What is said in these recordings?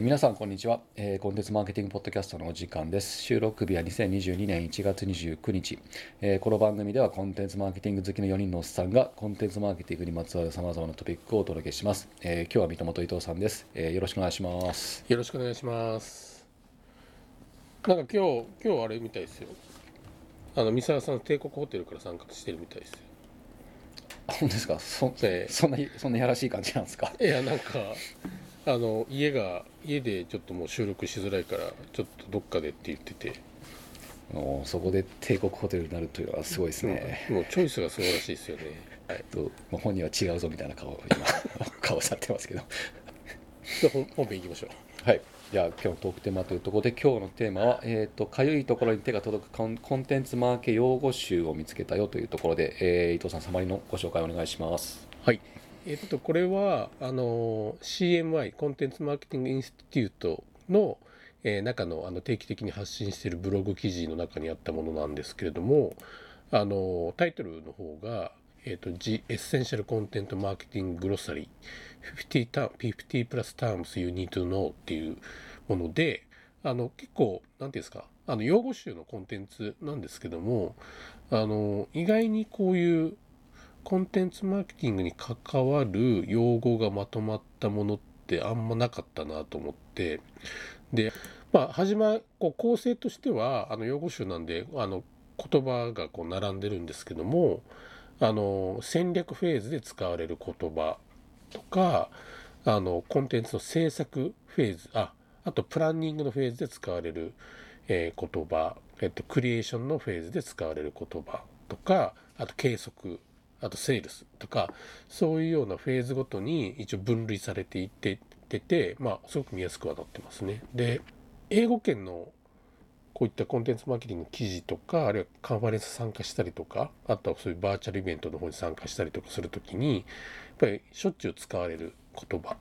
ー皆さんこんにちは、えーコンテンツマーケティングポッドキャストのお時間です。収録日は2022年1月29日、えーこの番組ではコンテンツマーケティング好きの4人のおっさんがコンテンツマーケティングにまつわるさまざまなトピックをお届けします、えー今日は三友と伊藤さんです、えーよろしくお願いします。よろしくお願いします。なんか今日今日あれみたいですよ。あの三沢さん帝国ホテルから参加してるみたいですよ。あ本当ですか？そえそんなそんないやらしい感じなんですか？いやなんかあの家が家でちょっともう収録しづらいからちょっとどっかでって言ってて、もうそこで帝国ホテルになるというのはすごいですね、もうチョイスが素晴らしいですよね。はい。とまあ本人は違うぞみたいな顔を今顔されてますけどで本本編行きましょう。はい、じゃあ今日のトークテーマというところで今日のテーマは、えー、とかゆいところに手が届くコンコンテンツマーケ用語集を見つけたよというところで、えー伊藤さんサマリのご紹介お願いします。はい。えっとこれはあの CMI コンテンツマーケティングインスティテュートの、えー中のあの定期的に発信しているブログ記事の中にあったものなんですけれどもあのタイトルの方が「えー、と The Essential Content Marketing Glossary 50, term- 50 plus terms you need to know」っていうものであの結構何ていうんですかあの用語集のコンテンツなんですけどもあの意外にこういうコンテンツマーケティングに関わる用語がまとまったものってあんまなかったなと思って。でまあ始まこう構成としてはあの用語集なんであの言葉がこう並んでるんですけどもあの戦略フェーズで使われる言葉とかあのコンテンツの制作フェーズああとプランニングのフェーズで使われる、えー言葉、えっと、クリエーションのフェーズで使われる言葉とかあと計測あとセールスとかそういうようなフェーズごとに一応分類されていってててまあすごく見やすくはなってますね。で英語圏のこういったコンテンツマーケティングの記事とかあるいはカンファレンス参加したりとかあとはそういうバーチャルイベントの方に参加したりとかするときにやっぱりしょっちゅう使われる言葉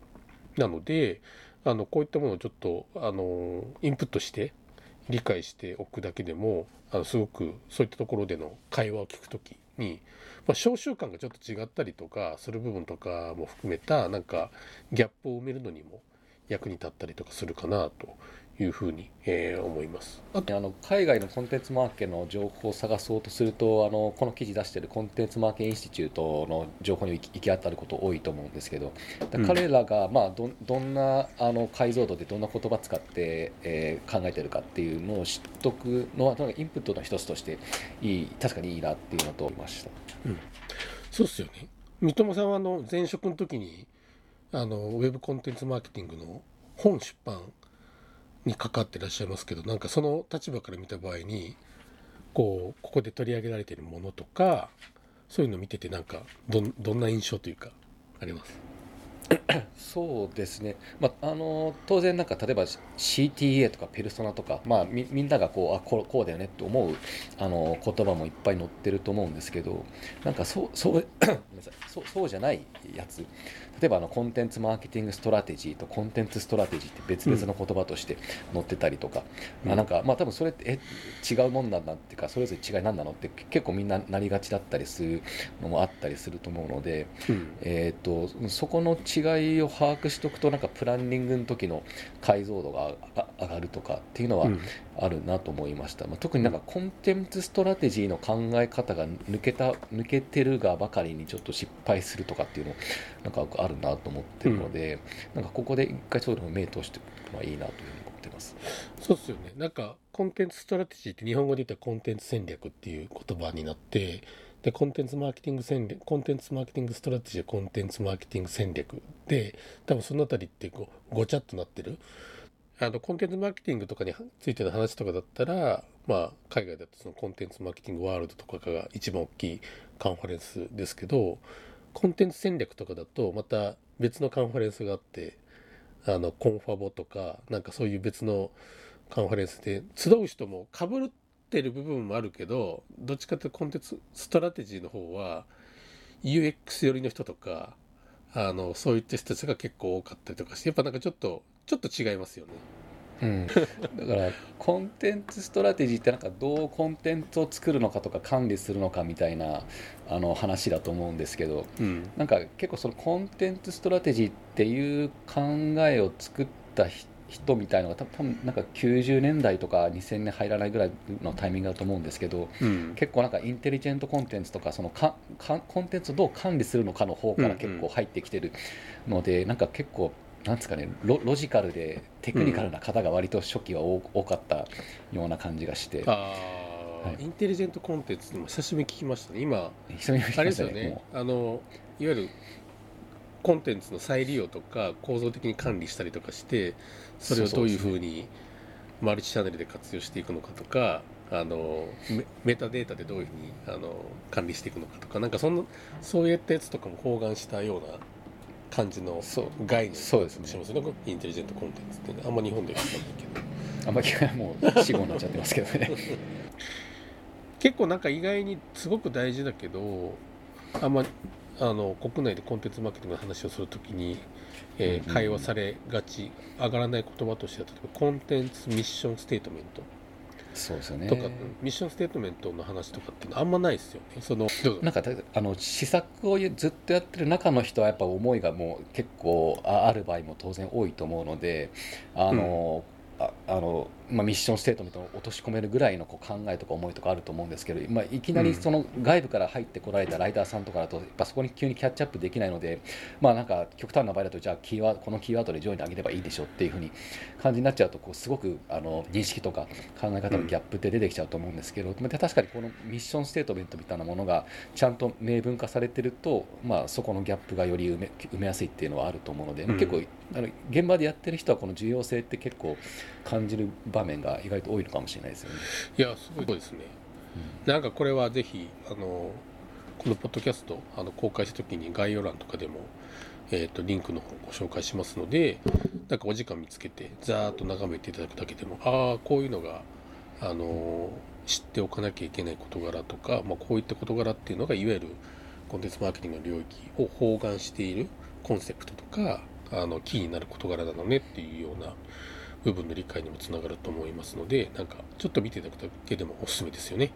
なのであのこういったものをちょっとあのインプットして理解しておくだけでもあのすごくそういったところでの会話を聞くときに、まあ、召集感がちょっと違ったりとかする部分とかも含めたなんかギャップを埋めるのにも役に立ったりとかするかなというふうに、えー思います。あとあの海外のコンテンツマーケの情報を探そうとするとあのこの記事出しているコンテンツマーケインスティチュートの情報に行き当たること多いと思うんですけど彼らが、まあ、どんどんなあの解像度でどんな言葉使って、えー考えてるかっていうのを知っとくのはインプットの一つとしていい確かにいいなっていうのと思いました。そうっすよね。三友さんはあの前職の時にあのウェブコンテンツマーケティングの本出版に関わってらっしゃいますけどなんかその立場から見た場合にこうここで取り上げられているものとかそういうのを見ててなんかどんな印象というかあります？そうですね、まあ、あの当然なんか例えば CTA とかペルソナとか、まあ、みみんながこうあこうこうだよねって思うあの言葉もいっぱい載ってると思うんですけどなんかそうそう そうそうじゃないやつ。例えばあのコンテンツマーケティングストラテジーとコンテンツストラテジーって別々の言葉として載ってたりとか、うんあなんかまあ多分それってえ違うもんなんだっていうかそれぞれ違いなんなのって結構みんななりがちだったりするのもあったりすると思うので。うん。えー、とそこの違いを把握しておくとなんかプランニングの時の解像度があ上がるとかっていうのはうん。あるなと思いました、まあ、特になんかコンテンツストラテジーの考え方が抜けた抜けてるがばかりにちょっと失敗するとかっていうのなんかあるなと思ってるので、なんかここで一回そういうのを目通しておくのはいいなというふうに思ってます。そうっすよね。なんかコンテンツストラテジーって日本語で言ったらコンテンツ戦略っていう言葉になってでコンテンツマーケティング戦略コンテンツマーケティングストラテジーコンテンツマーケティング戦略で多分そのあたりってこうごちゃっとなってる。あのコンテンツマーケティングとかについての話とかだったらまあ海外だとそのコンテンツマーケティングワールドとかが一番大きいカンファレンスですけどコンテンツ戦略とかだとまた別のカンファレンスがあってあの Confab とかなんかそういう別のカンファレンスで集う人もかぶるってる部分もあるけどどっちかというとコンテンツストラテジーの方は UX 寄りの人とかあのそういった人たちが結構多かったりとかしてやっぱなんかちょっとちょっと違いますよね。うん、だからコンテンツストラテジーってなんかどうコンテンツを作るのかとか管理するのかみたいなあの話だと思うんですけどうんなんか結構そのコンテンツストラテジーっていう考えを作った人人みたいのが多分なんか90年代とか2000年入らないぐらいのタイミングだと思うんですけどうん。結構なんかインテリジェントコンテンツとかそのかかコンテンツをどう管理するのかの方から結構入ってきてるので、なんか結構なんですかねロロジカルでテクニカルな方が割と初期は多多かったような感じがして、はい。インテリジェントコンテンツっても久しぶりに聞きましたね。今人によりあれまですよね。したねもあのいわゆるコンテンツの再利用とか構造的に管理したりとかしてそれをどういうふうにマルチチャンネルで活用していくのかとかあのメメタデータでどういうふうにあの管理していくのかとかなんかそんなそういったやつとかも包含したような感じの概念そうですね。しますよねインテリジェントコンテンツってねあんま日本では聞かないけど。うあんまりもう死後になっちゃってますけどね。結構なんか意外にすごく大事だけどあんまあの国内でコンテンツマーケティングの話をするときに、えーうんうん。会話されがち上がらない言葉としては例えばコンテンツミッションステートメント。そうですよね。とか、ミッションステートメントの話とかってあんまないですよね。その なんかたあの施策をずっとやってる中の人はやっぱ思いがもう結構あある場合も当然多いと思うのであの、ああのまあ、ミッションステートメントを落とし込めるぐらいのこう考えとか思いとかあると思うんですけど、まあ、いきなりその外部から入ってこられたライターさんとかだとやっぱそこに急にキャッチアップできないので、まあ、なんか極端な場合だとじゃあキーワードこのキーワードで上位に上げればいいでしょっていうふうに感じになっちゃうとこうすごくあの認識とか考え方のギャップって出てきちゃうと思うんですけど、で確かにこのミッションステートメントみたいなものがちゃんと明文化されてると、まあ、そこのギャップがより埋め埋めやすいっていうのはあると思うので、うん結構あの現場でやってる人はこの重要性って結構感じる場面が意外と多いのかもしれないですよね。いやすごいですねなんかこれはぜひあのこのポッドキャストあの公開した時に概要欄とかでも、えー、とリンクの方ご紹介しますのでなんかお時間見つけてざーっと眺めていただくだけでもああこういうのがあの知っておかなきゃいけない事柄とか、まあ、こういった事柄っていうのがいわゆるコンテンツマーケティングの領域を包含しているコンセプトとかあのキーになる事柄なのねっていうような部分の理解にもつながると思いますのでなんかちょっと見ていただくだけでもおすすめですよね。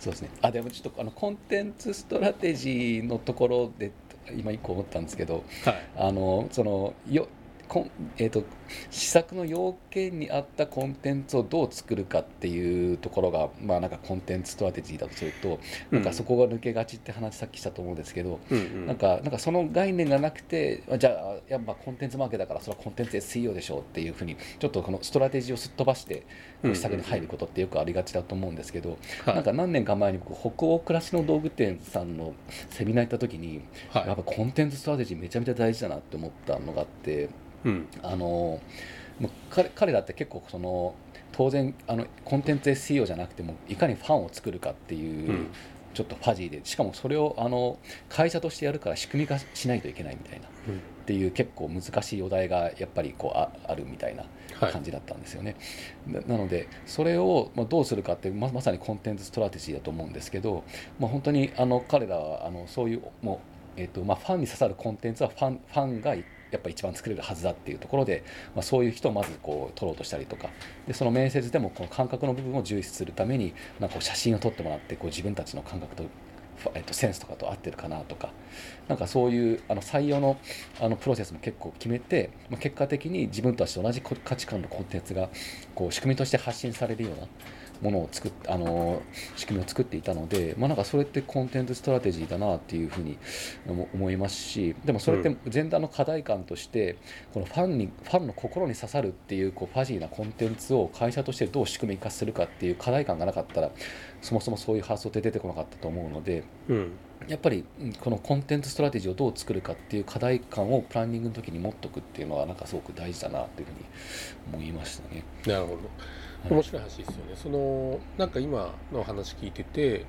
そうですねあでもちょっとあのコンテンツストラテジーのところで今一個思ったんですけどはいあのそのよこんえー、と施策の要件に合ったコンテンツをどう作るかっていうところが、まあ、なんかコンテンツストラテジーだとすると、なん。かそこが抜けがちって話さっきしたと思うんですけど、うんうん。なんかなんかその概念がなくてあじゃあやっぱコンテンツマーケだからそれはコンテンツ SEO でしょうっていうふうにちょっとこのストラテジーをすっ飛ばしてうんうん施策に入ることってよくありがちだと思うんですけど、はい。なんか何年か前に僕北欧暮らしの道具店さんのセミナー行った時に、はい。やっぱコンテンツストラテジーめちゃめちゃ大事だなって思ったのがあってうん。あの彼彼らって結構その当然あのコンテンツ SEO じゃなくてもいかにファンを作るかっていう、うん。ちょっとファジーでしかもそれをあの会社としてやるから仕組み化しないといけないみたいなっていう結構難しいお題がやっぱりこうああるみたいなはい。感じだったんですよね。ななのでそれをまあどうするかってままさにコンテンツストラテジーだと思うんですけど、まあ、本当にあの彼らはあのそういうもう、えーとまあ、ファンに刺さるコンテンツはファンファンがやっぱ一番作れるはずだっていうところで、まあ、そういう人をまずこう取ろうとしたりとか。でその面接でもこの感覚の部分を重視するためになんか写真を撮ってもらってこう自分たちの感覚とえっと、センスとかと合ってるかなとか。なんかそういうあの採用のあのプロセスも結構決めて、まあ、結果的に自分たちと同じ価値観のコンテンツがこう仕組みとして発信されるようなものを作っあの仕組みを作っていたので、まあ、なんかそれってコンテンツストラテジーだなっていうふうに思思いますしでもそれって前段の課題感としてこのファンにファンの心に刺さるっていうこうファジーなコンテンツを会社としてどう仕組み化するかっていう課題感がなかったらそもそもそういう発想って出てこなかったと思うのでうん。やっぱりうんこのコンテンツストラテジーをどう作るかっていう課題感をプランニングの時に持っとくっていうのはなんかすごく大事だなというふうに思いましたね。なるほど面白い話ですよね。そのなんか今の話聞いてて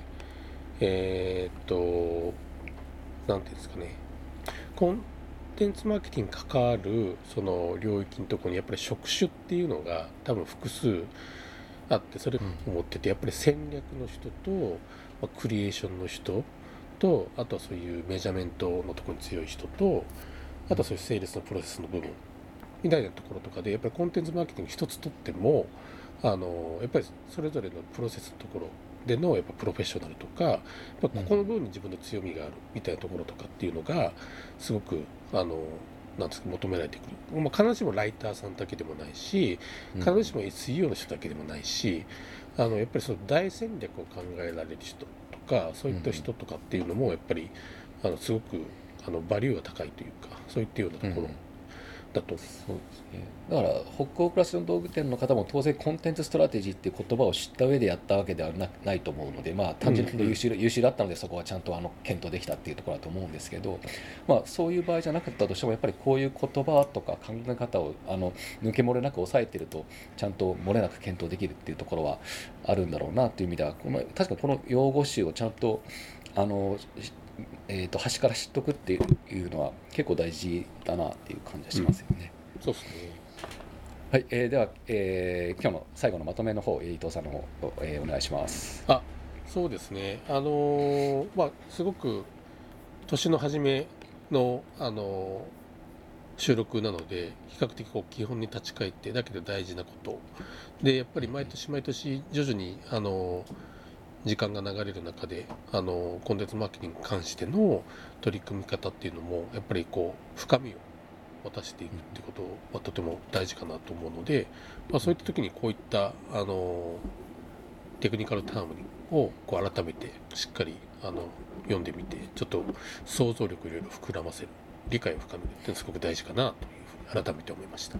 えーっとなんていうんですかね。コンテンツマーケティングに関わるその領域のところにやっぱり職種っていうのが多分複数あってそれを持っててやっぱり戦略の人と、まあ、クリエーションの人とあとはそういうメジャーメントのところに強い人とあとはそういうセールスのプロセスの部分みたいなところとかでやっぱりコンテンツマーケティング一つとってもあのやっぱりそれぞれのプロセスのところでのやっぱプロフェッショナルとかやっぱここの部分に自分の強みがあるみたいなところとかっていうのがすごくあのなんですか求められてくる、まあ、必ずしもライターさんだけでもないし必ずしも SEO の人だけでもないし、あのやっぱりその大戦略を考えられる人とかそういった人とかっていうのもやっぱりあのすごくあのバリューが高いというかそういったようなところだと、そうですね、だから北欧暮らしの道具店の方も当然コンテンツストラテジーっていう言葉を知った上でやったわけではなないと思うので、まあ、単純に優秀,、優秀だったのでそこはちゃんとあの検討できたっていうところだと思うんですけど、まあ、そういう場合じゃなかったとしてもやっぱりこういう言葉とか考え方をあの抜け漏れなく抑えてるとちゃんと漏れなく検討できるっていうところはあるんだろうなという意味ではこの確かこの用語集をちゃんとあのえーと、端から知っとくっていうのは結構大事だなっていう感じがしますよね。うん、そうですねはい、えー、では、えー、今日の最後のまとめの方伊藤さんの方、えー、お願いします。あそうですねあのー、まあすごく年の初めのあのー収録なので比較的こう基本に立ち返ってだけど大事なことでやっぱり毎年毎年徐々にあのー時間が流れる中であのコンテンツマーケティングに関しての取り組み方っていうのもやっぱりこう深みを持たせていくってことはとても大事かなと思うので、まあ、そういった時にこういったあのテクニカルタームをこう改めてしっかりあの読んでみてちょっと想像力をいろいろ膨らませる理解を深めるっていうのはすごく大事かなというふうに改めて思いました。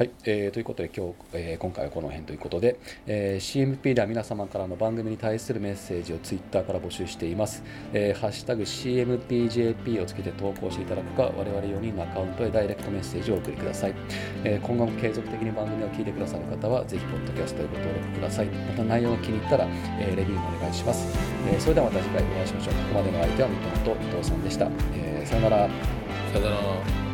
はい、えー、ということで今日、えー、今回はこの辺ということで、えー、CMP では皆様からの番組に対するメッセージをツイッターから募集しています。えー、ハッシュタグ CMPJP をつけて投稿していただくか、我々4人のアカウントへダイレクトメッセージをお送りください。えー、今後も継続的に番組を聞いてくださる方は、ぜひ、ポッドキャストへご登録ください。また内容が気に入ったら、えー、レビューもお願いします。えー、それではまた次回お会いしましょう。ここまでの相手は三笘と伊藤さんでした。えー、さよなら。さよなら。